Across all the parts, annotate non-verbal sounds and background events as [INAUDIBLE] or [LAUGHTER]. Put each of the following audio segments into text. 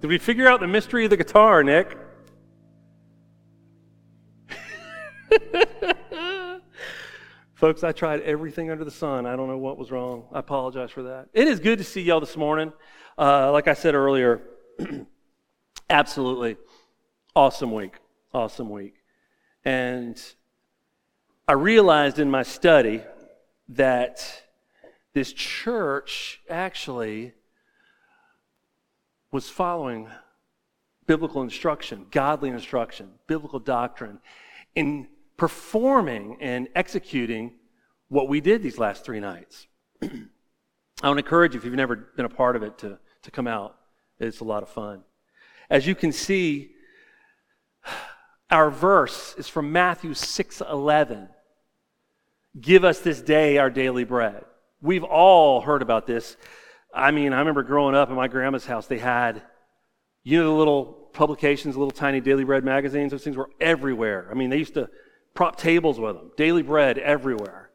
Did we figure out the mystery of the guitar, Nick? [LAUGHS] Folks, I tried everything under the sun. I don't know what was wrong. I apologize for that. It is good to see y'all this morning. Uh, like I said earlier, [CLEARS THROAT] absolutely awesome week. Awesome week. And I realized in my study that this church actually was following biblical instruction, godly instruction, biblical doctrine in performing and executing what we did these last three nights. [CLEARS THROAT] I want to encourage you, if you've never been a part of it, to, to come out. It's a lot of fun. As you can see, our verse is from Matthew 6 11. Give us this day our daily bread. We've all heard about this. I mean, I remember growing up in my grandma's house, they had, you know, the little publications, little tiny daily bread magazines. Those things were everywhere. I mean, they used to prop tables with them, daily bread everywhere.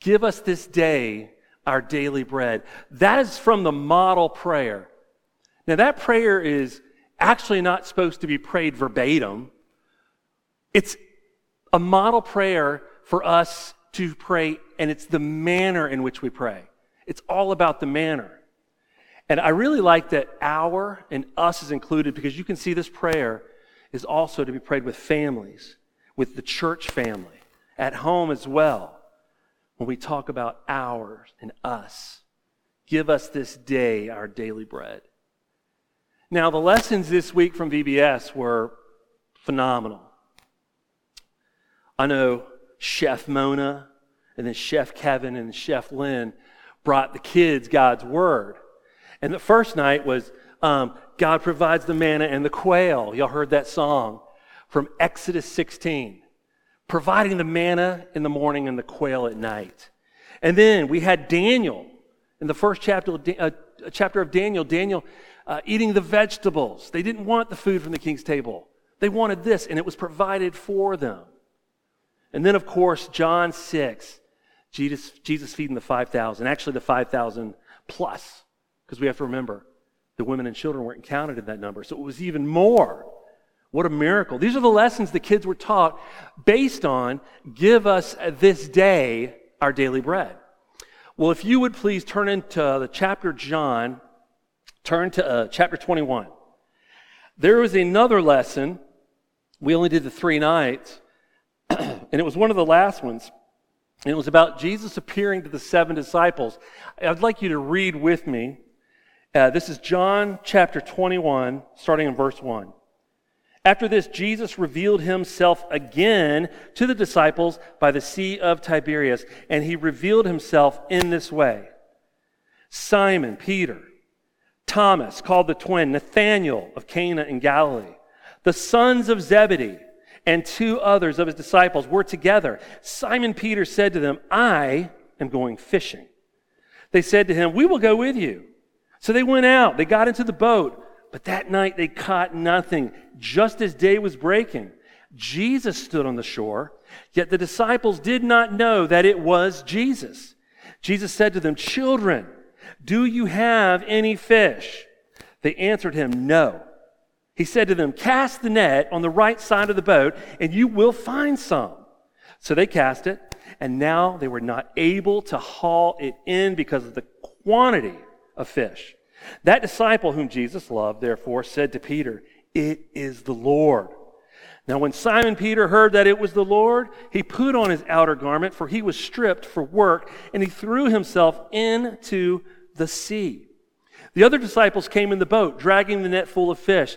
Give us this day our daily bread. That is from the model prayer. Now, that prayer is actually not supposed to be prayed verbatim. It's a model prayer for us to pray, and it's the manner in which we pray. It's all about the manner. And I really like that our and us is included because you can see this prayer is also to be prayed with families, with the church family, at home as well, when we talk about ours and us. Give us this day our daily bread. Now, the lessons this week from VBS were phenomenal. I know Chef Mona and then Chef Kevin and Chef Lynn brought the kids God's word. And the first night was um, God provides the manna and the quail. Y'all heard that song from Exodus 16, providing the manna in the morning and the quail at night. And then we had Daniel in the first chapter, of, uh, chapter of Daniel, Daniel uh, eating the vegetables. They didn't want the food from the king's table, they wanted this, and it was provided for them. And then, of course, John 6, Jesus, Jesus feeding the 5,000, actually the 5,000 plus, because we have to remember the women and children weren't counted in that number. So it was even more. What a miracle. These are the lessons the kids were taught based on give us this day our daily bread. Well, if you would please turn into the chapter John, turn to uh, chapter 21. There was another lesson. We only did the three nights, [CLEARS THROAT] and it was one of the last ones. It was about Jesus appearing to the seven disciples. I'd like you to read with me. Uh, this is John chapter 21, starting in verse 1. After this, Jesus revealed himself again to the disciples by the Sea of Tiberias, and he revealed himself in this way Simon, Peter, Thomas, called the twin, Nathanael of Cana in Galilee, the sons of Zebedee and two others of his disciples were together. Simon Peter said to them, I am going fishing. They said to him, We will go with you. So they went out, they got into the boat, but that night they caught nothing, just as day was breaking. Jesus stood on the shore, yet the disciples did not know that it was Jesus. Jesus said to them, Children, do you have any fish? They answered him, No. He said to them, Cast the net on the right side of the boat, and you will find some. So they cast it, and now they were not able to haul it in because of the quantity of fish. That disciple whom Jesus loved, therefore, said to Peter, It is the Lord. Now, when Simon Peter heard that it was the Lord, he put on his outer garment, for he was stripped for work, and he threw himself into the sea. The other disciples came in the boat, dragging the net full of fish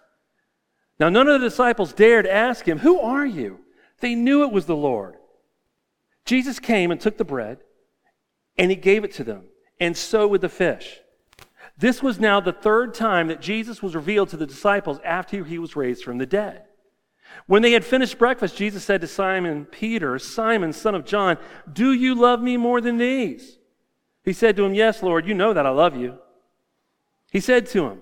Now, none of the disciples dared ask him, Who are you? They knew it was the Lord. Jesus came and took the bread, and he gave it to them, and so with the fish. This was now the third time that Jesus was revealed to the disciples after he was raised from the dead. When they had finished breakfast, Jesus said to Simon Peter, Simon, son of John, do you love me more than these? He said to him, Yes, Lord, you know that I love you. He said to him,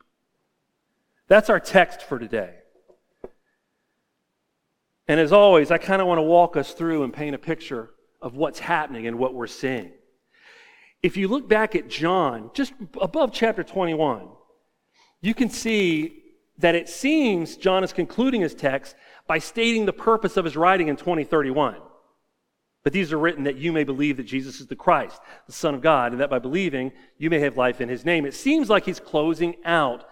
That's our text for today. And as always, I kind of want to walk us through and paint a picture of what's happening and what we're seeing. If you look back at John, just above chapter 21, you can see that it seems John is concluding his text by stating the purpose of his writing in 2031. But these are written that you may believe that Jesus is the Christ, the Son of God, and that by believing you may have life in his name. It seems like he's closing out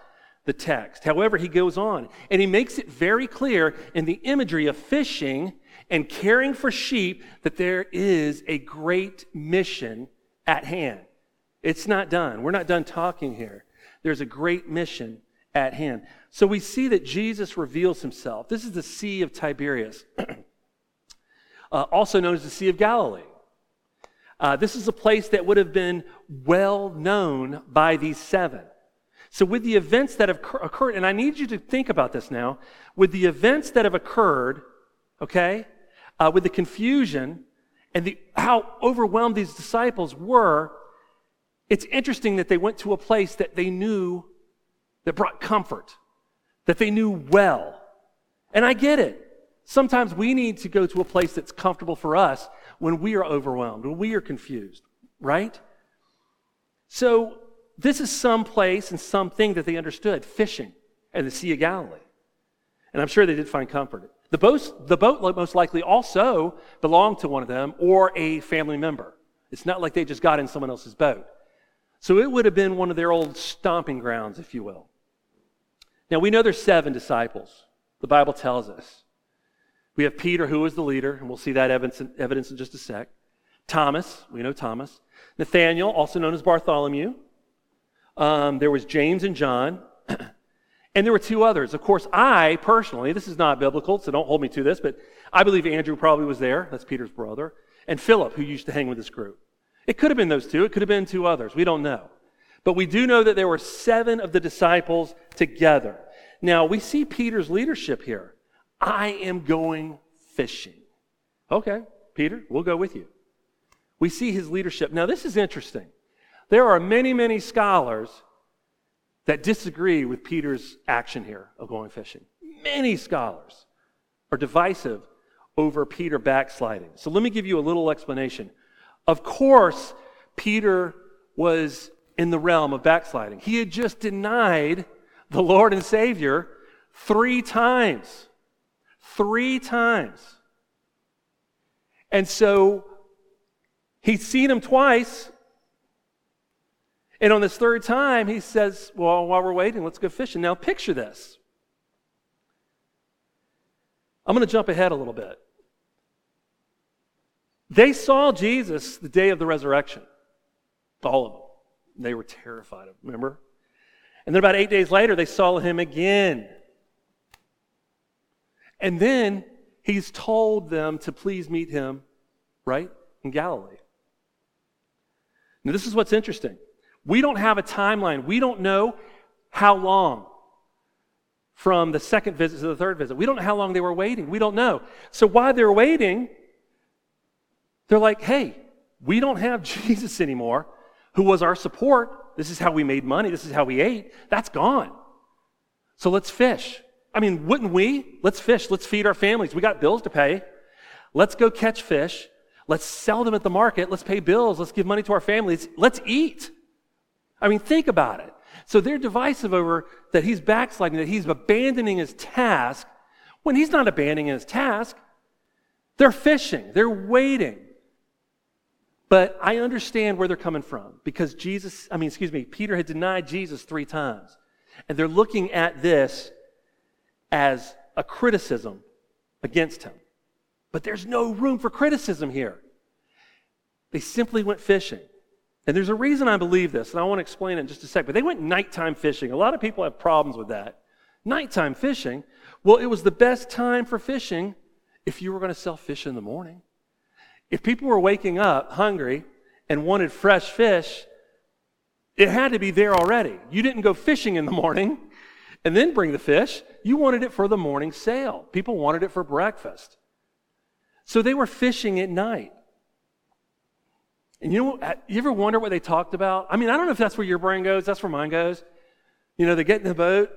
the text. However, he goes on and he makes it very clear in the imagery of fishing and caring for sheep that there is a great mission at hand. It's not done. We're not done talking here. There's a great mission at hand. So we see that Jesus reveals himself. This is the Sea of Tiberias, [CLEARS THROAT] uh, also known as the Sea of Galilee. Uh, this is a place that would have been well known by these seven. So, with the events that have occurred, and I need you to think about this now, with the events that have occurred, okay, uh, with the confusion and the, how overwhelmed these disciples were, it's interesting that they went to a place that they knew that brought comfort, that they knew well. And I get it. Sometimes we need to go to a place that's comfortable for us when we are overwhelmed, when we are confused, right? So, this is some place and something that they understood fishing and the Sea of Galilee. And I'm sure they did find comfort. The boat, the boat most likely also belonged to one of them or a family member. It's not like they just got in someone else's boat. So it would have been one of their old stomping grounds, if you will. Now we know there's seven disciples. The Bible tells us. We have Peter, who was the leader, and we'll see that evidence, evidence in just a sec. Thomas, we know Thomas. Nathaniel, also known as Bartholomew. Um, there was James and John. [CLEARS THROAT] and there were two others. Of course, I personally, this is not biblical, so don't hold me to this, but I believe Andrew probably was there. That's Peter's brother. And Philip, who used to hang with this group. It could have been those two. It could have been two others. We don't know. But we do know that there were seven of the disciples together. Now, we see Peter's leadership here. I am going fishing. Okay, Peter, we'll go with you. We see his leadership. Now, this is interesting. There are many, many scholars that disagree with Peter's action here of going fishing. Many scholars are divisive over Peter backsliding. So let me give you a little explanation. Of course, Peter was in the realm of backsliding. He had just denied the Lord and Savior three times. Three times. And so he'd seen him twice. And on this third time, he says, Well, while we're waiting, let's go fishing. Now, picture this. I'm going to jump ahead a little bit. They saw Jesus the day of the resurrection, all of them. They were terrified of him, remember? And then about eight days later, they saw him again. And then he's told them to please meet him, right, in Galilee. Now, this is what's interesting. We don't have a timeline. We don't know how long from the second visit to the third visit. We don't know how long they were waiting. We don't know. So while they're waiting, they're like, hey, we don't have [LAUGHS] Jesus anymore who was our support. This is how we made money. This is how we ate. That's gone. So let's fish. I mean, wouldn't we? Let's fish. Let's feed our families. We got bills to pay. Let's go catch fish. Let's sell them at the market. Let's pay bills. Let's give money to our families. Let's eat. I mean, think about it. So they're divisive over that he's backsliding, that he's abandoning his task when he's not abandoning his task. They're fishing, they're waiting. But I understand where they're coming from because Jesus, I mean, excuse me, Peter had denied Jesus three times. And they're looking at this as a criticism against him. But there's no room for criticism here. They simply went fishing. And there's a reason I believe this, and I want to explain it in just a sec. But they went nighttime fishing. A lot of people have problems with that. Nighttime fishing, well, it was the best time for fishing if you were going to sell fish in the morning. If people were waking up hungry and wanted fresh fish, it had to be there already. You didn't go fishing in the morning and then bring the fish. You wanted it for the morning sale. People wanted it for breakfast. So they were fishing at night. And you know, you ever wonder what they talked about? I mean, I don't know if that's where your brain goes. That's where mine goes. You know, they get in the boat,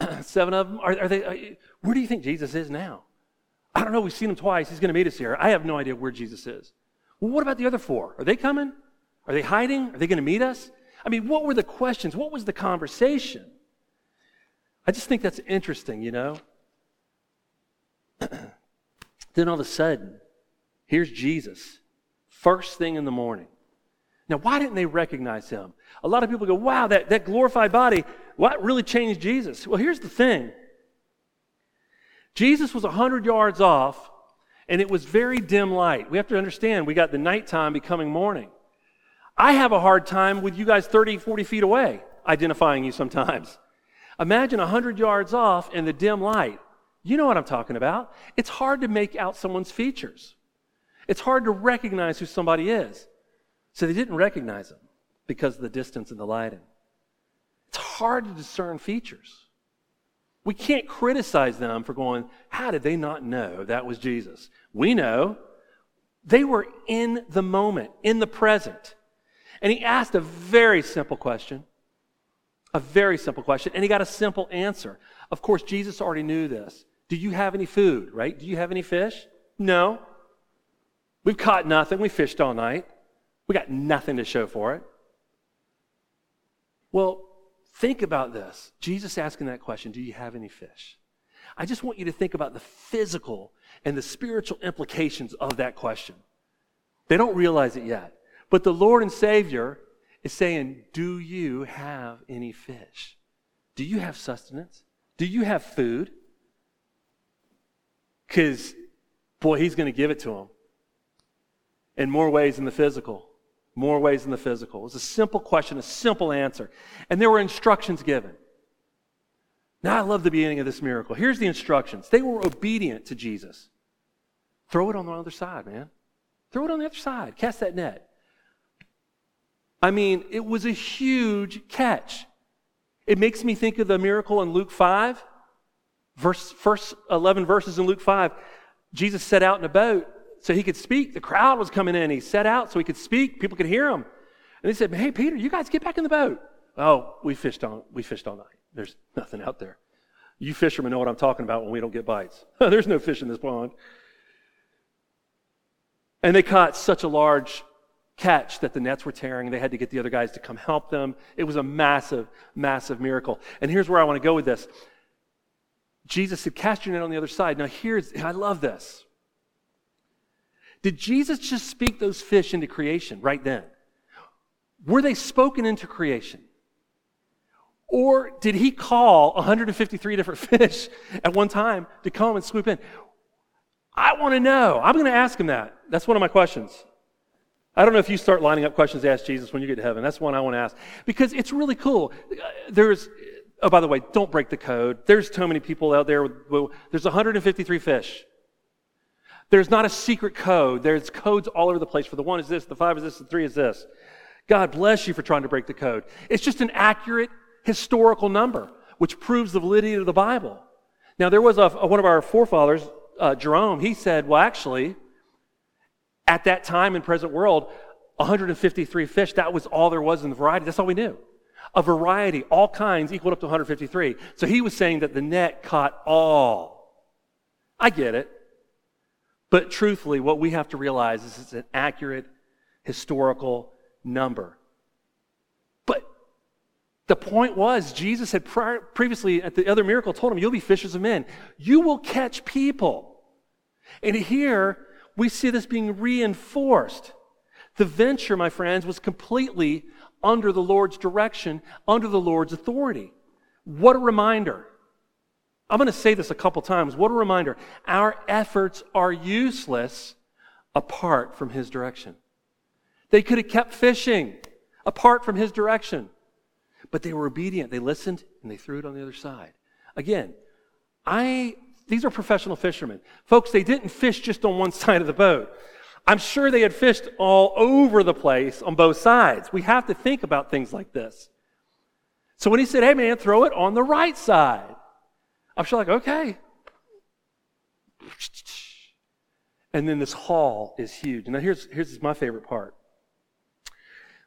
[CLEARS THROAT] seven of them. Are, are they? Are, where do you think Jesus is now? I don't know. We've seen him twice. He's going to meet us here. I have no idea where Jesus is. Well, what about the other four? Are they coming? Are they hiding? Are they going to meet us? I mean, what were the questions? What was the conversation? I just think that's interesting, you know? [CLEARS THROAT] then all of a sudden, here's Jesus, first thing in the morning. Now, why didn't they recognize him? A lot of people go, wow, that, that glorified body, what really changed Jesus? Well, here's the thing Jesus was 100 yards off, and it was very dim light. We have to understand, we got the nighttime becoming morning. I have a hard time with you guys 30, 40 feet away identifying you sometimes. Imagine 100 yards off in the dim light. You know what I'm talking about. It's hard to make out someone's features, it's hard to recognize who somebody is. So they didn't recognize him because of the distance and the lighting. It's hard to discern features. We can't criticize them for going, how did they not know that was Jesus? We know they were in the moment, in the present. And he asked a very simple question. A very simple question. And he got a simple answer. Of course, Jesus already knew this. Do you have any food, right? Do you have any fish? No. We've caught nothing. We fished all night. We got nothing to show for it. Well, Think about this. Jesus asking that question Do you have any fish? I just want you to think about the physical and the spiritual implications of that question. They don't realize it yet. But the Lord and Savior is saying, Do you have any fish? Do you have sustenance? Do you have food? Because, boy, He's going to give it to them in more ways than the physical more ways than the physical. It was a simple question, a simple answer. And there were instructions given. Now, I love the beginning of this miracle. Here's the instructions they were obedient to Jesus. Throw it on the other side, man. Throw it on the other side. Cast that net. I mean, it was a huge catch. It makes me think of the miracle in Luke 5, verse, first 11 verses in Luke 5. Jesus set out in a boat so he could speak. The crowd was coming in. He set out so he could speak. People could hear him. And he said, Hey, Peter, you guys get back in the boat. Oh, we fished on we fished all night. There's nothing out there. You fishermen know what I'm talking about when we don't get bites. [LAUGHS] There's no fish in this pond. And they caught such a large catch that the nets were tearing. They had to get the other guys to come help them. It was a massive, massive miracle. And here's where I want to go with this. Jesus said, Cast your net on the other side. Now, here's, I love this. Did Jesus just speak those fish into creation right then? Were they spoken into creation? Or did he call 153 different [LAUGHS] fish at one time to come and swoop in? I want to know. I'm going to ask him that. That's one of my questions. I don't know if you start lining up questions to ask Jesus when you get to heaven. That's one I want to ask. Because it's really cool. There's, oh, by the way, don't break the code. There's so many people out there. With, there's 153 fish. There's not a secret code. There's codes all over the place. For the one is this, the five is this, the three is this. God bless you for trying to break the code. It's just an accurate historical number, which proves the validity of the Bible. Now, there was a, one of our forefathers, uh, Jerome, he said, well, actually, at that time in present world, 153 fish, that was all there was in the variety. That's all we knew. A variety, all kinds, equaled up to 153. So he was saying that the net caught all. I get it. But truthfully, what we have to realize is it's an accurate historical number. But the point was, Jesus had prior, previously at the other miracle told him, You'll be fishers of men. You will catch people. And here we see this being reinforced. The venture, my friends, was completely under the Lord's direction, under the Lord's authority. What a reminder. I'm going to say this a couple times. What a reminder. Our efforts are useless apart from His direction. They could have kept fishing apart from His direction, but they were obedient. They listened and they threw it on the other side. Again, I, these are professional fishermen. Folks, they didn't fish just on one [LAUGHS] side of the boat. I'm sure they had fished all over the place on both sides. We have to think about things like this. So when he said, hey man, throw it on the right side, I'm sure like, okay. And then this haul is huge. Now here's, here's my favorite part.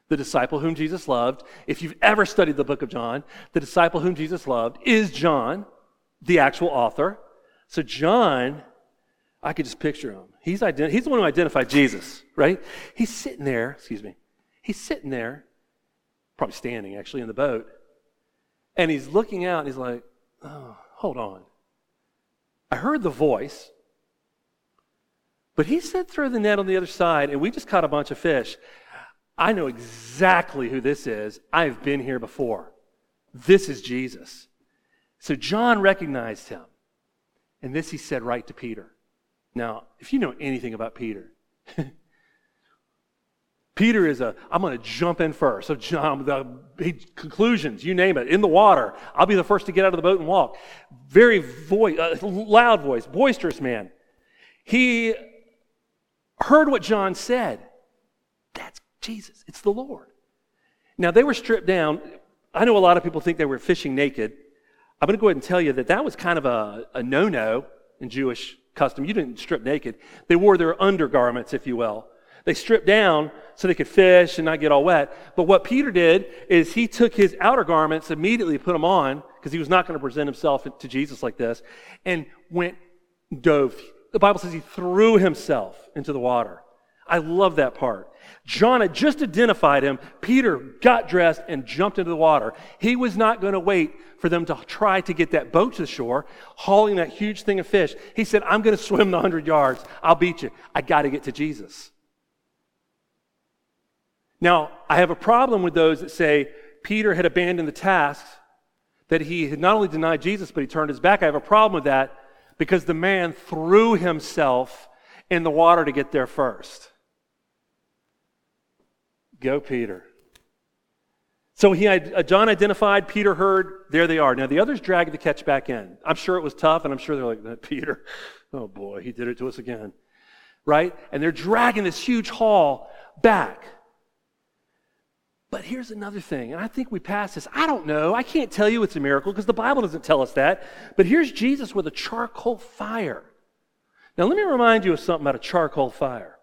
The disciple whom Jesus loved, if you've ever studied the book of John, the disciple whom Jesus loved is John, the actual author. So John, I could just picture him. He's, ident- he's the one who identified Jesus, right? He's sitting there, excuse me, he's sitting there, probably standing actually in the boat, and he's looking out and he's like, oh, hold on. I heard the voice, but he said throw the net on the other side, and we just caught a bunch of fish. I know exactly who this is. I've been here before. This is Jesus. So John recognized him. And this he said right to Peter. Now, if you know anything about Peter, [LAUGHS] Peter is a, I'm going to jump in first. So, John, the conclusions, you name it, in the water. I'll be the first to get out of the boat and walk. Very voice, uh, loud voice, boisterous man. He heard what John said. That's Jesus. It's the Lord. Now, they were stripped down. I know a lot of people think they were fishing naked. I'm going to go ahead and tell you that that was kind of a, a no no in Jewish custom. You didn't strip naked, they wore their undergarments, if you will. They stripped down so they could fish and not get all wet. But what Peter did is he took his outer garments, immediately put them on, because he was not going to present himself to Jesus like this, and went, dove. The Bible says he threw himself into the water. I love that part. John had just identified him. Peter got dressed and jumped into the water. He was not going to wait for them to try to get that boat to the shore, hauling that huge thing of fish. He said, I'm going to swim the 100 yards. I'll beat you. I got to get to Jesus. Now, I have a problem with those that say Peter had abandoned the task, that he had not only denied Jesus, but he turned his back. I have a problem with that because the man threw himself in the water to get there first. Go, Peter. So he, uh, John identified, Peter heard, there they are. Now the others dragged the catch back in. I'm sure it was tough, and I'm sure they're like, Peter, [LAUGHS] oh boy, he did it to us again. Right? And they're dragging this huge haul back. But here's another thing, and I think we pass this. I don't know. I can't tell you it's a miracle because the Bible doesn't tell us that. But here's Jesus with a charcoal fire. Now, let me remind you of something about a charcoal fire.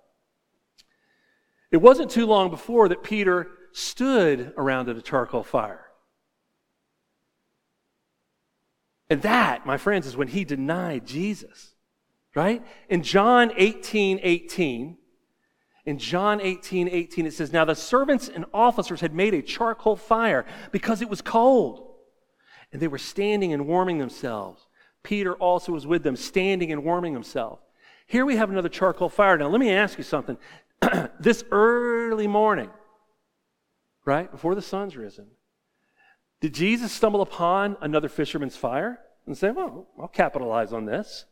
It wasn't too long before that Peter stood around at a charcoal fire. And that, my friends, is when he denied Jesus, right? In John 18 18, in John 18, 18, it says, Now the servants and officers had made a charcoal fire because it was cold. And they were standing and warming themselves. Peter also was with them, standing and warming himself. Here we have another charcoal fire. Now, let me ask you something. [CLEARS THROAT] this early morning, right, before the sun's risen, did Jesus stumble upon another fisherman's fire and say, Well, I'll capitalize on this?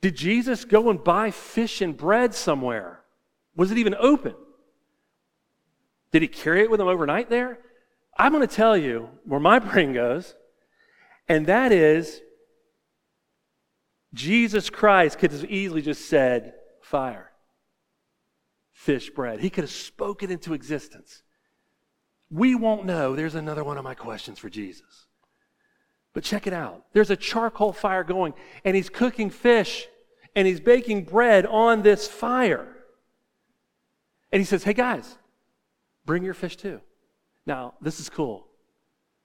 Did Jesus go and buy fish and bread somewhere? Was it even open? Did he carry it with him overnight there? I'm going to tell you where my [LAUGHS] brain goes, and that is Jesus Christ could have easily just said, fire, fish, bread. He could have spoken into existence. We won't know. There's another one of my questions for Jesus. But check it out. There's a charcoal fire going, and he's cooking fish, and he's baking bread on this fire. And he says, Hey guys, bring your fish too. Now, this is cool.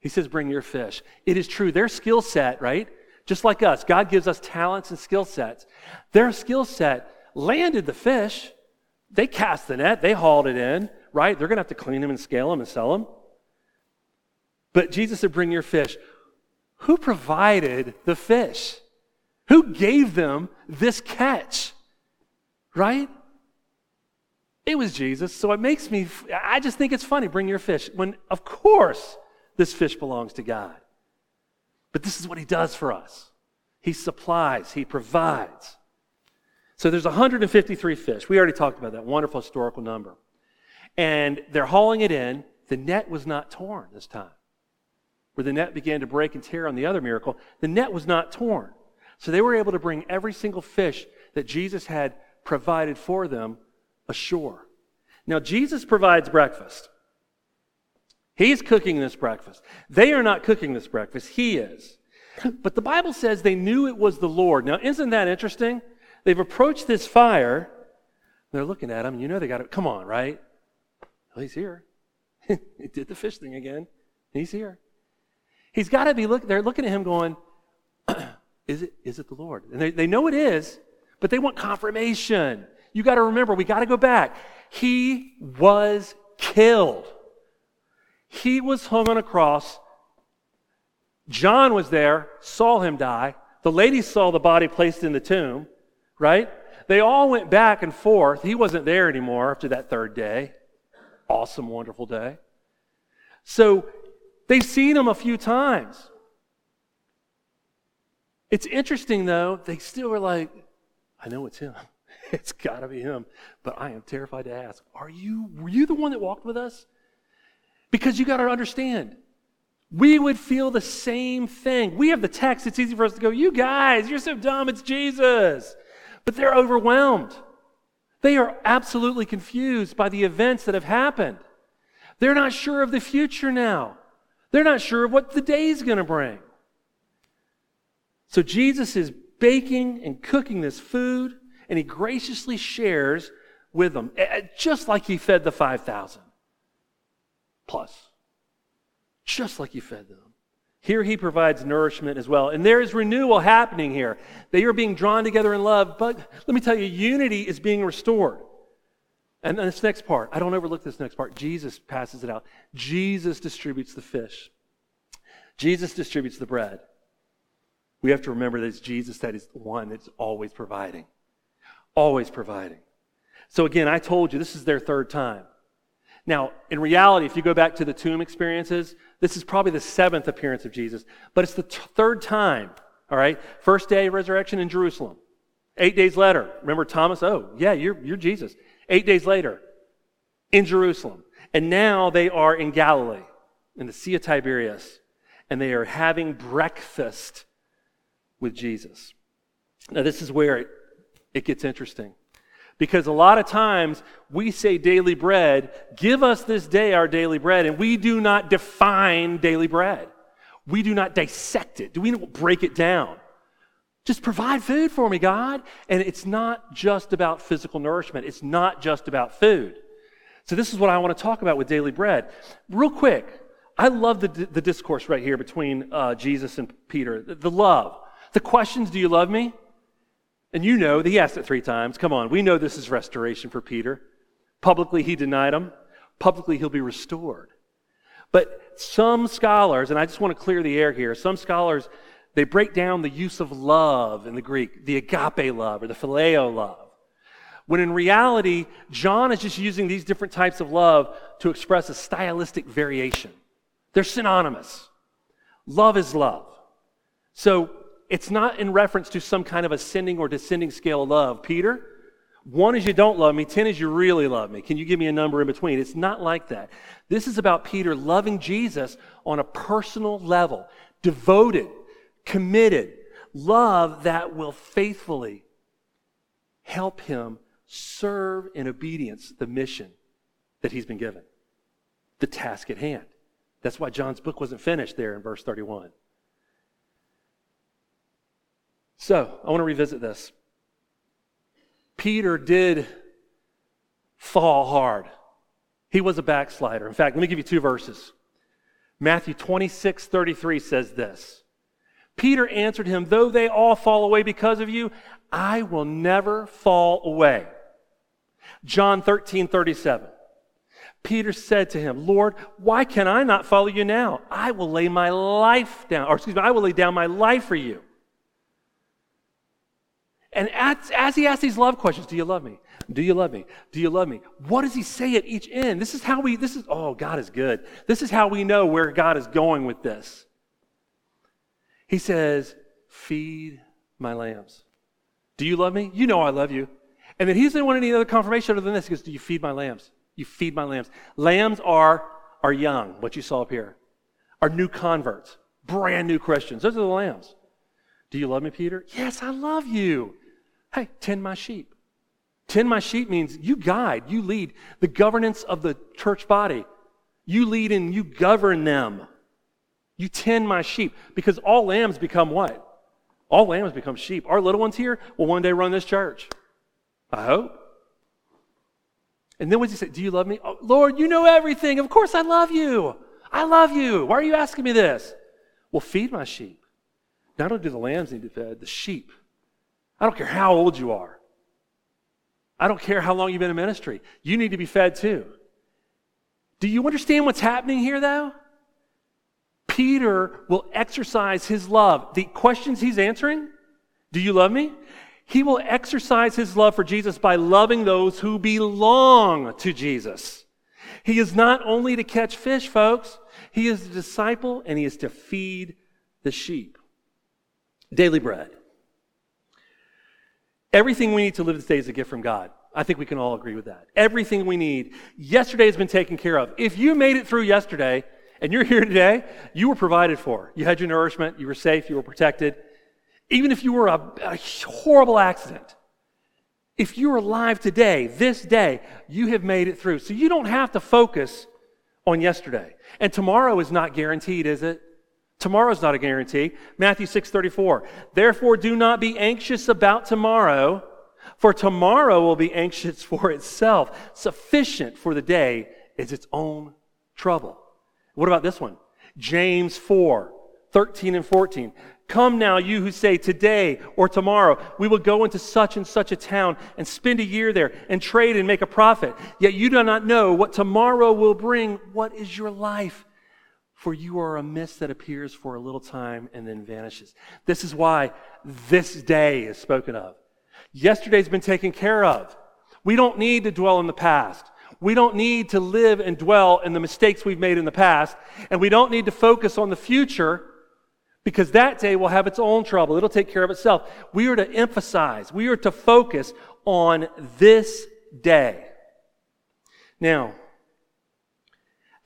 He says, Bring your fish. It is true. Their skill set, right? Just like us, God gives us talents and skill sets. Their skill set landed the fish. They cast the net, they hauled it in, right? They're going to have to clean them and scale them and sell them. But Jesus said, Bring your fish. Who provided the fish? Who gave them this catch? Right? It was Jesus. So it makes me, I just think it's funny. Bring your fish. When, of course, this fish belongs to God. But this is what he does for us. He supplies, he provides. So there's 153 fish. We already talked about that wonderful historical number. And they're hauling it in. The net was not torn this time. Where the net began to break and tear on the other miracle, the net was not torn. So they were able to bring every single fish that Jesus had provided for them ashore. Now, Jesus provides breakfast. He's cooking this breakfast. They are not cooking this breakfast, He is. But the Bible says they knew it was the Lord. Now, isn't that interesting? They've approached this fire. They're looking at him. You know they got to, come on, right? Well, he's here. [LAUGHS] he did the fish thing again. He's here. He's got to be look. They're looking at him going, [CLEARS THROAT] is it, is it the Lord? And they, they know it is, but they want confirmation. You got to remember, we got to go back. He was killed. He was hung on a cross. John was there, saw him die. The ladies saw the body placed in the tomb, right? They all went back and forth. He wasn't there anymore after that third day. Awesome, wonderful day. So they've seen him a few times. It's interesting, though, they still were like, I know it's him. [LAUGHS] It's got to be him. But I am terrified to ask, are you, were you the one that walked with us? Because you got to understand, we would feel the same thing. We have the text, it's easy for us to go, You guys, you're so dumb, it's Jesus. But they're overwhelmed. They are absolutely confused by the events that have happened. They're not sure of the future now, they're not sure what the day is going to bring. So Jesus is baking and cooking this food, and he graciously shares with them, just like he fed the 5,000 plus, just like he fed them. Here he provides nourishment as well. And there is renewal happening here. They are being drawn together in love, but let me tell you, unity is being restored. And this next part, I don't overlook this next part. Jesus passes it out. Jesus distributes the fish. Jesus distributes the bread. We have to remember that it's Jesus that is the one that's always providing. Always providing. So again, I told you this is their third time. Now, in reality, if you go back to the tomb experiences, this is probably the seventh appearance of Jesus, but it's the t- third time, all right? First day of resurrection in Jerusalem. Eight days later, remember Thomas? Oh, yeah, you're, you're Jesus. Eight days later, in Jerusalem. And now they are in Galilee, in the Sea of Tiberias, and they are having breakfast with Jesus. Now, this is where it, it gets interesting. Because a lot of times we say daily bread, give us this day our daily bread, and we do not define daily bread. We do not dissect it. Do we break it down? Just provide food for me, God. And it's not just about physical nourishment, it's not just about food. So, this is what I want to talk about with daily bread. Real quick, I love the, the discourse right here between uh, Jesus and Peter. The, the love. The questions, do you love me? And you know that he asked it three times. Come on, we know this is restoration for Peter. Publicly, he denied him. Publicly, he'll be restored. But some scholars, and I just want to clear the air here, some scholars, they break down the use of love in the Greek, the agape love or the phileo love. When in reality, John is just using these different types of love to express a stylistic variation. They're synonymous. Love is love. So it's not in reference to some kind of ascending or descending scale of love. Peter, one is you don't love me, 10 is you really love me. Can you give me a number in between? It's not like that. This is about Peter loving Jesus on a personal level, devoted, committed, love that will faithfully help him serve in obedience the mission that he's been given, the task at hand. That's why John's book wasn't finished there in verse 31. So, I want to revisit this. Peter did fall hard. He was a backslider. In fact, let me give you two verses. Matthew 26, 33 says this Peter answered him, Though they all fall away because of you, I will never fall away. John 13, 37. Peter said to him, Lord, why can I not follow you now? I will lay my life down, or excuse me, I will lay down my life for you. And as, as he asks these love questions, do you love me? Do you love me? Do you love me? What does he say at each end? This is how we, this is, oh, God is good. This is how we know where God is going with this. He says, Feed my lambs. Do you love me? You know I love you. And then he doesn't want any other confirmation other than this. He goes, Do you feed my lambs? You feed my lambs. Lambs are, are young, what you saw up here, are new converts, brand new Christians. Those are the lambs. Do you love me, Peter? Yes, I love you. Hey, tend my sheep. Tend my sheep means you guide, you lead the governance of the church body. You lead and you govern them. You tend my sheep because all lambs become what? All lambs become sheep. Our little ones here will one day run this church. I hope. And then what does he say? Do you love me? Oh, Lord, you know everything. Of course I love you. I love you. Why are you asking me this? Well, feed my sheep. Not only do the lambs need to be fed, the sheep. I don't care how old you are. I don't care how long you've been in ministry. You need to be fed too. Do you understand what's happening here, though? Peter will exercise his love. The questions he's answering do you love me? He will exercise his love for Jesus by loving those who belong to Jesus. He is not only to catch fish, folks, he is a disciple and he is to feed the sheep. Daily bread. Everything we need to live this day is a gift from God. I think we can all agree with that. Everything we need. Yesterday has been taken care of. If you made it through yesterday and you're here today, you were provided for. You had your nourishment, you were safe, you were protected. Even if you were a, a horrible accident, if you're alive today, this day, you have made it through. So you don't have to focus on yesterday. And tomorrow is not guaranteed, is it? Tomorrow is not a guarantee. Matthew 6:34. Therefore do not be anxious about tomorrow, for tomorrow will be anxious [LAUGHS] for itself. Sufficient for the day is its own trouble. What about this one? James 4, 13 and 14. Come now, you who say, Today or tomorrow, we will go into such and such a town and spend a year there and trade and make a profit. Yet you do not know what tomorrow will bring. What is your life? For you are a mist that appears for a little time and then vanishes. This is why this day is spoken of. Yesterday's been taken care of. We don't need to dwell in the past. We don't need to live and dwell in the mistakes we've made in the past. And we don't need to focus on the future because that day will have its own trouble. It'll take care of itself. We are to emphasize, we are to focus on this day. Now,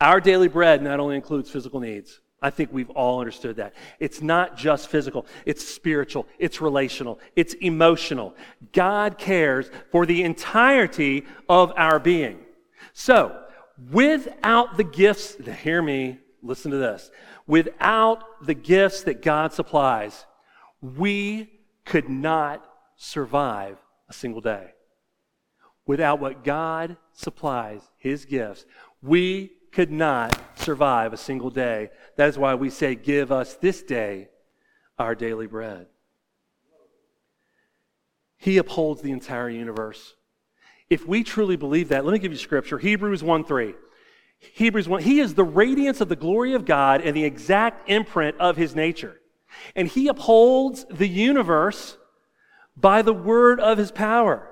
our daily bread not only includes physical needs, I think we've all understood that. It's not just physical, it's spiritual, it's relational, it's emotional. God cares for the entirety of our being. So, without the gifts, hear me, listen to this. Without the gifts that God supplies, we could not survive a single day. Without what God supplies, His gifts, we could not survive a single day. That is why we say, Give us this day our daily bread. He upholds the entire universe. If we truly believe that, let me give you scripture Hebrews 1 3. Hebrews 1, he is the radiance of the glory of God and the exact imprint of his nature. And he upholds the universe by the word of his power.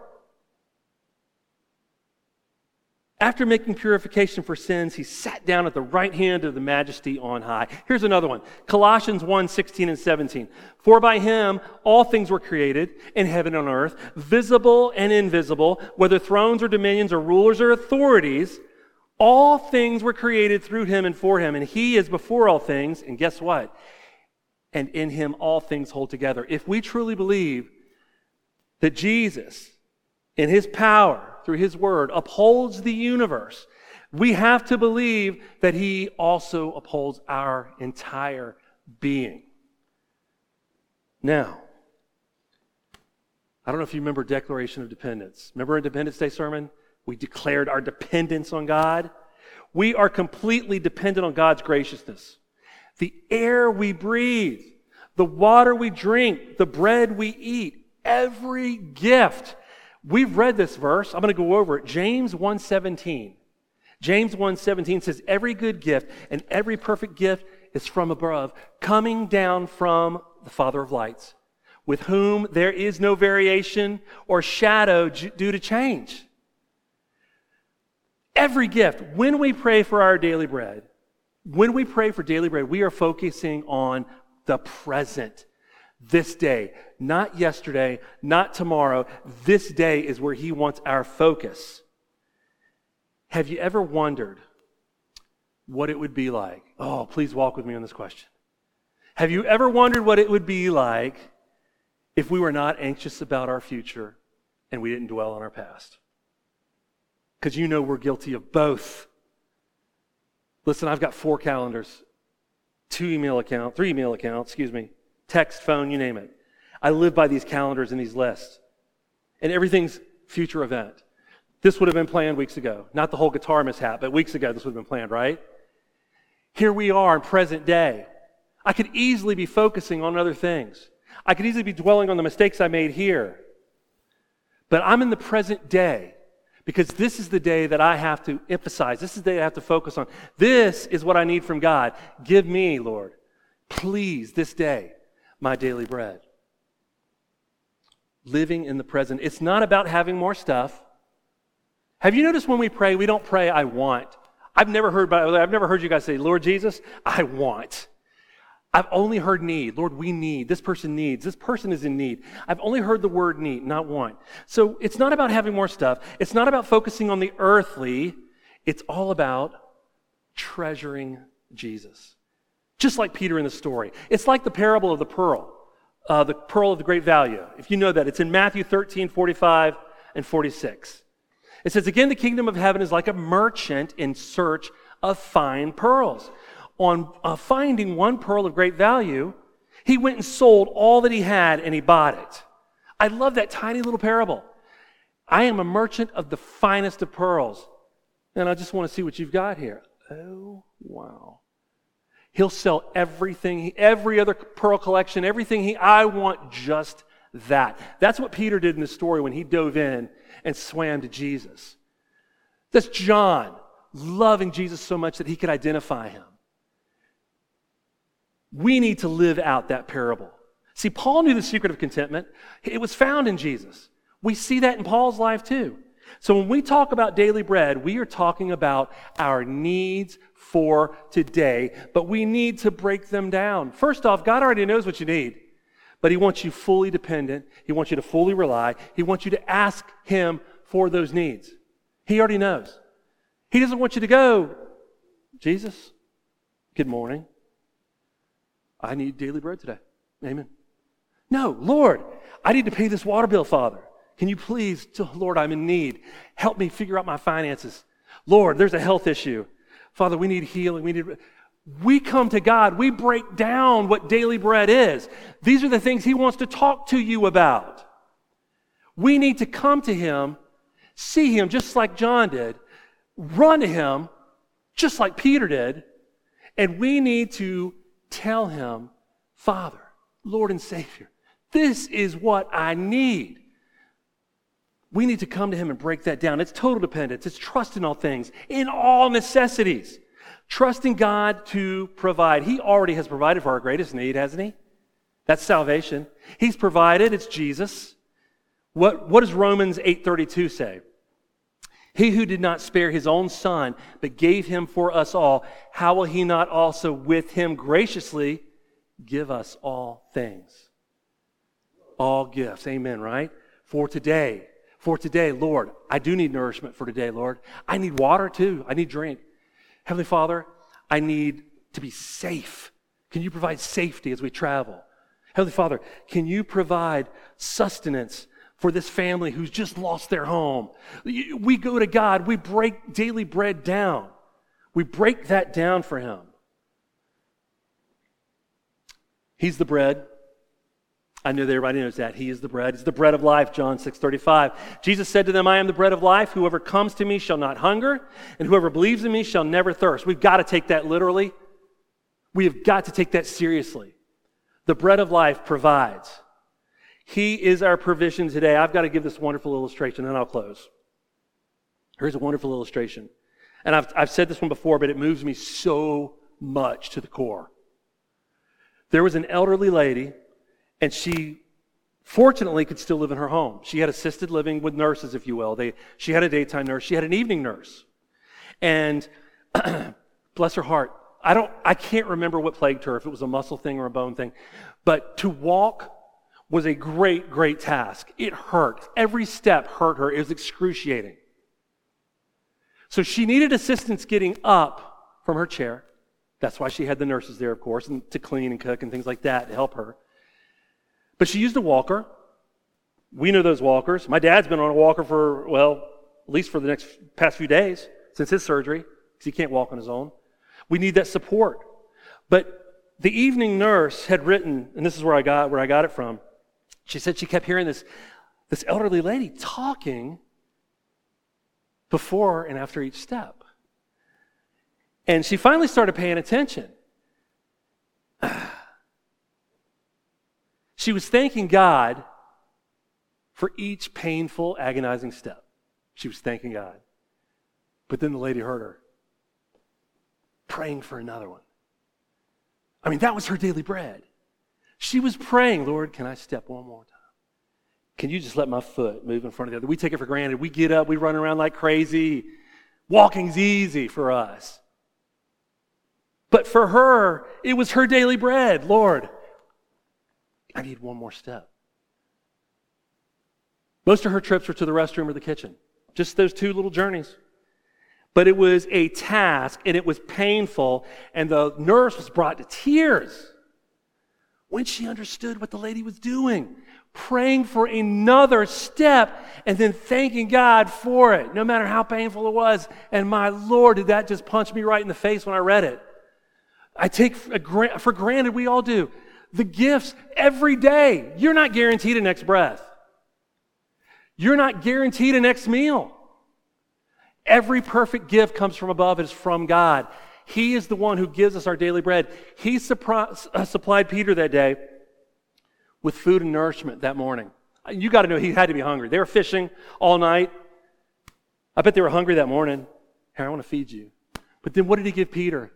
After making purification for sins, he sat down at the right hand of the majesty on high. Here's another one Colossians 1 16 and 17. For by him all things were created in heaven and on earth, visible and invisible, whether thrones or dominions or rulers or authorities. All things were created through him and for him, and he is before all things. And guess what? And in him all things hold together. If we truly believe that Jesus, in his power, through his word, upholds the universe, we have to believe that he also upholds our entire being. Now, I don't know if you remember Declaration of Dependence. Remember Independence Day sermon? We declared our dependence on God. We are completely dependent on God's graciousness. The air we breathe, the water we drink, the bread we eat, every gift. We've read this verse. I'm going to go over it. James 1:17. James 1:17 says every good gift and every perfect gift is from above, coming down from the Father of lights, with whom there is no variation or shadow due to change. Every gift, when we pray for our daily bread, when we pray for daily bread, we are focusing on the present. This day, not yesterday, not tomorrow. This day is where He wants our focus. Have you ever wondered what it would be like? Oh, please walk with me on this question. Have you ever wondered what it would be like if we were not anxious about our future and we didn't dwell on our past? Because you know we're guilty of both. Listen, I've got four calendars, two email accounts, three email accounts, excuse me, text, phone, you name it. I live by these calendars and these lists. And everything's future event. This would have been planned weeks ago. Not the whole guitar mishap, but weeks ago this would have been planned, right? Here we are in present day. I could easily be focusing on other things. I could easily be dwelling on the mistakes I made here. But I'm in the present day because this is the day that I have to emphasize. This is the day I have to focus on. This is what I need from God. Give me, Lord, please, this day, my daily bread. Living in the present. It's not about having more stuff. Have you noticed when we pray, we don't pray, I want. I've never heard, I've never heard you guys say, Lord Jesus, I want. I've only heard need. Lord, we need. This person needs. This person is in need. I've only heard the word need, not want. So it's not about having more stuff. It's not about focusing on the earthly. It's all about treasuring Jesus. Just like Peter in the story. It's like the parable of the pearl, uh, the pearl of the great value. If you know that, it's in Matthew 13, 45 and 46. It says, Again, the kingdom of heaven is like a merchant in search of fine pearls on uh, finding one pearl of great value, he went and sold all that he had and he bought it. I love that tiny little parable. I am a merchant of the finest of pearls. And I just want to see what you've got here. Oh, wow. He'll sell everything, every other pearl collection, everything he, I want just that. That's what Peter did in the story when he dove in and swam to Jesus. That's John loving Jesus so much that he could identify him. We need to live out that parable. See, Paul knew the secret of contentment. It was found in Jesus. We see that in Paul's life too. So when we talk about daily bread, we are talking about our needs for today, but we need to break them down. First off, God already knows what you need, but He wants you fully dependent. He wants you to fully rely. He wants you to ask Him for those needs. He already knows. He doesn't want you to go, Jesus, good morning. I need daily bread today. Amen. No, Lord, I need to pay this water bill, Father. Can you please, Lord, I'm in need. Help me figure out my finances. Lord, there's a health issue. Father, we need healing. We need. We come to God. We break down what daily bread is. These are the things He wants to talk to you about. We need to come to Him, see Him just like John did, run to Him just like Peter did, and we need to tell him, Father, Lord and Savior, this is what I need. We need to come to him and break that down. It's total dependence. It's trust in all things, in all necessities. Trusting God to provide. He already has provided for our greatest need, hasn't he? That's salvation. He's provided. It's Jesus. What, what does Romans 8.32 say? He who did not spare his own son, but gave him for us all, how will he not also with him graciously give us all things? All gifts. Amen, right? For today. For today, Lord, I do need nourishment for today, Lord. I need water too. I need drink. Heavenly Father, I need to be safe. Can you provide safety as we travel? Heavenly Father, can you provide sustenance for this family who's just lost their home. We go to God, we break daily bread down. We break that down for Him. He's the bread. I know that everybody knows that. He is the bread. He's the bread of life, John 6 35. Jesus said to them, I am the bread of life. Whoever comes to me shall not hunger, and whoever believes in me shall never thirst. We've got to take that literally. We have got to take that seriously. The bread of life provides. He is our provision today. I've got to give this wonderful illustration, and I'll close. Here's a wonderful illustration. And I've, I've said this one before, but it moves me so much to the core. There was an elderly lady, and she fortunately could still live in her home. She had assisted living with nurses, if you will. They, she had a daytime nurse, she had an evening nurse. And [CLEARS THROAT] bless her heart, I don't, I can't remember what plagued her, if it was a muscle thing or a bone thing, but to walk was a great, great task. It hurt. Every step hurt her. It was excruciating. So she needed assistance getting up from her chair. That's why she had the nurses there, of course, and to clean and cook and things like that to help her. But she used a walker. We know those walkers. My dad's been on a walker for, well, at least for the next past few days since his surgery, because he can't walk on his own. We need that support. But the evening nurse had written, and this is where I got where I got it from. She said she kept hearing this, this elderly lady talking before and after each step. And she finally started paying attention. [SIGHS] She was thanking God for each painful, agonizing step. She was thanking God. But then the lady heard her praying for another one. I mean, that was her daily bread. She was praying, Lord, can I step one more time? Can you just let my foot move in front of the other? We take it for granted. We get up, we run around like crazy. Walking's easy for us. But for her, it was her daily bread. Lord, I need one more step. Most of her trips were to the restroom or the kitchen, just those two little journeys. But it was a task and it was painful, and the nurse was brought to tears when she understood what the lady was doing, praying for another step and then thanking God for it, no matter how painful it was. And my Lord, did that just punch me right in the face when I read it? I take for granted, we all do, the gifts every day. You're not guaranteed a next breath. You're not guaranteed a next meal. Every perfect gift comes from above, it is from God. He is the one who gives us our daily bread. He uh, supplied Peter that day with food and nourishment that morning. You got to know he had to be hungry. They were fishing all night. I bet they were hungry that morning. Here, I want to feed you. But then what did he give Peter?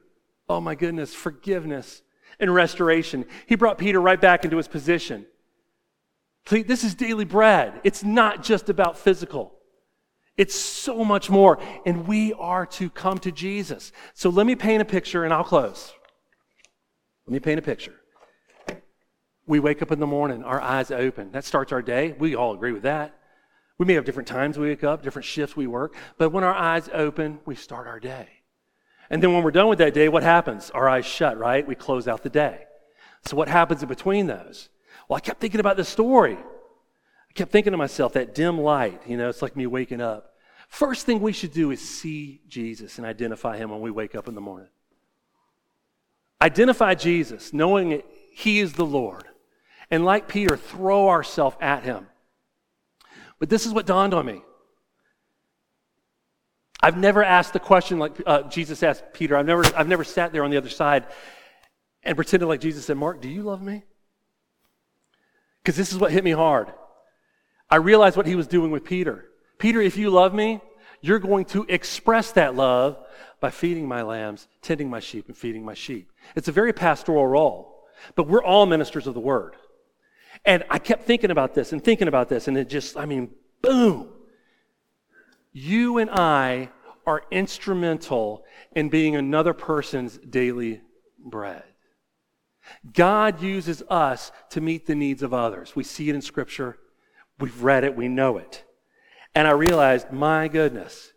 Oh my goodness, forgiveness and restoration. He brought Peter right back into his position. This is daily bread. It's not just about physical. It's so much more. And we are to come to Jesus. So let me paint a picture and I'll close. Let me paint a picture. We wake up in the morning, our eyes open. That starts our day. We all agree with that. We may have different times we wake up, different shifts we work, but when our eyes open, we start our day. And then when we're done with that day, what happens? Our eyes shut, right? We close out the day. So what happens in between those? Well, I kept thinking about this story. I kept thinking to myself, that dim light, you know, it's like me waking up. First thing we should do is see Jesus and identify him when we wake up in the morning. Identify Jesus, knowing that he is the Lord. And like Peter, throw ourselves at him. But this is what dawned on me. I've never asked the question like uh, Jesus asked Peter. I've never, I've never sat there on the other side and pretended like Jesus said, Mark, do you love me? Because this is what hit me hard. I realized what he was doing with Peter. Peter, if you love me, you're going to express that love by feeding my lambs, tending my sheep, and feeding my sheep. It's a very pastoral role, but we're all ministers of the word. And I kept thinking about this and thinking about this, and it just, I mean, boom. You and I are instrumental in being another person's daily bread. God uses us to meet the needs of others. We see it in Scripture, we've read it, we know it. And I realized, my goodness,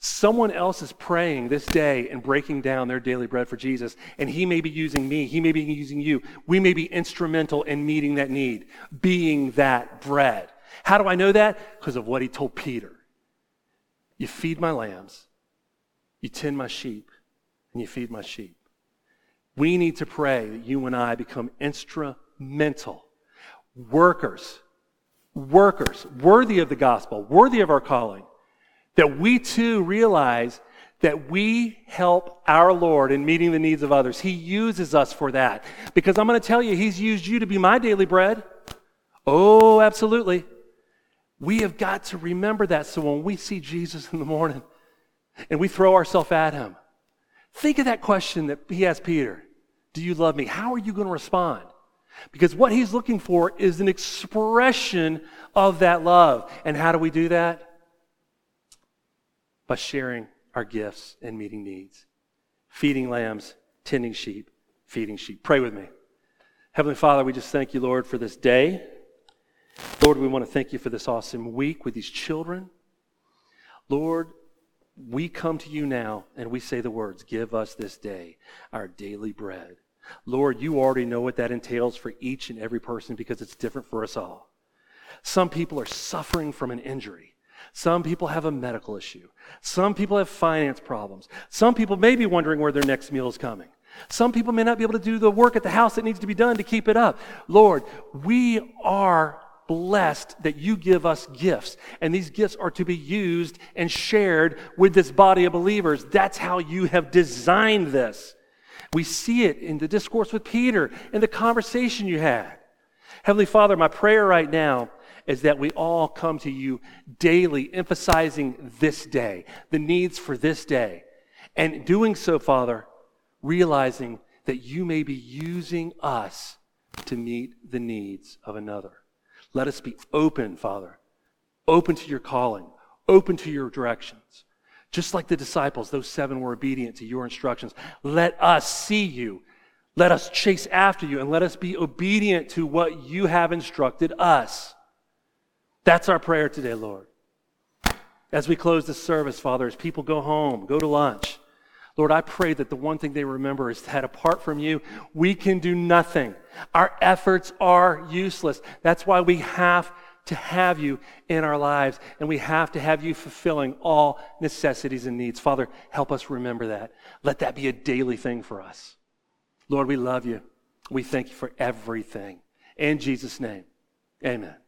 someone else is praying this day and breaking down their daily bread for Jesus, and He may be using me, He may be using you. We may be instrumental in meeting that need, being that bread. How do I know that? Because of what He told Peter. You feed my lambs, you tend my sheep, and you feed my sheep. We need to pray that you and I become instrumental workers, workers worthy of the gospel, worthy of our calling, that we too realize that we help our Lord in meeting the needs of others. He uses us for that. Because I'm going to tell you, He's used you to be my daily bread. Oh, absolutely. We have got to remember that so when we see Jesus in the morning and we throw ourselves at him, think of that question that he asked Peter Do you love me? How are you going to respond? Because what he's looking for is an expression of that love. And how do we do that? By sharing our gifts and meeting needs, feeding lambs, tending sheep, feeding sheep. Pray with me. Heavenly Father, we just thank you, Lord, for this day. Lord, we want to thank you for this awesome week with these children. Lord, we come to you now and we say the words, Give us this day our daily bread. Lord, you already know what that entails for each and every person because it's different for us all. Some people are suffering from an injury. Some people have a medical issue. Some people have finance problems. Some people may be wondering where their next meal is coming. Some people may not be able to do the work at the house that needs to be done to keep it up. Lord, we are blessed that you give us gifts, and these gifts are to be used and shared with this body of believers. That's how you have designed this. We see it in the discourse with Peter, in the conversation you had. Heavenly Father, my prayer right now is that we all come to you daily, emphasizing this day, the needs for this day. And doing so, Father, realizing that you may be using us to meet the needs of another. Let us be open, Father, open to your calling, open to your directions. Just like the disciples, those seven were obedient to your instructions. Let us see you. Let us chase after you and let us be obedient to what you have instructed us. That's our prayer today, Lord. As we close this service, Father, as people go home, go to lunch, Lord, I pray that the one thing they remember is that apart from you, we can do nothing. Our efforts are useless. That's why we have to have you in our lives, and we have to have you fulfilling all necessities and needs. Father, help us remember that. Let that be a daily thing for us. Lord, we love you. We thank you for everything. In Jesus' name, amen.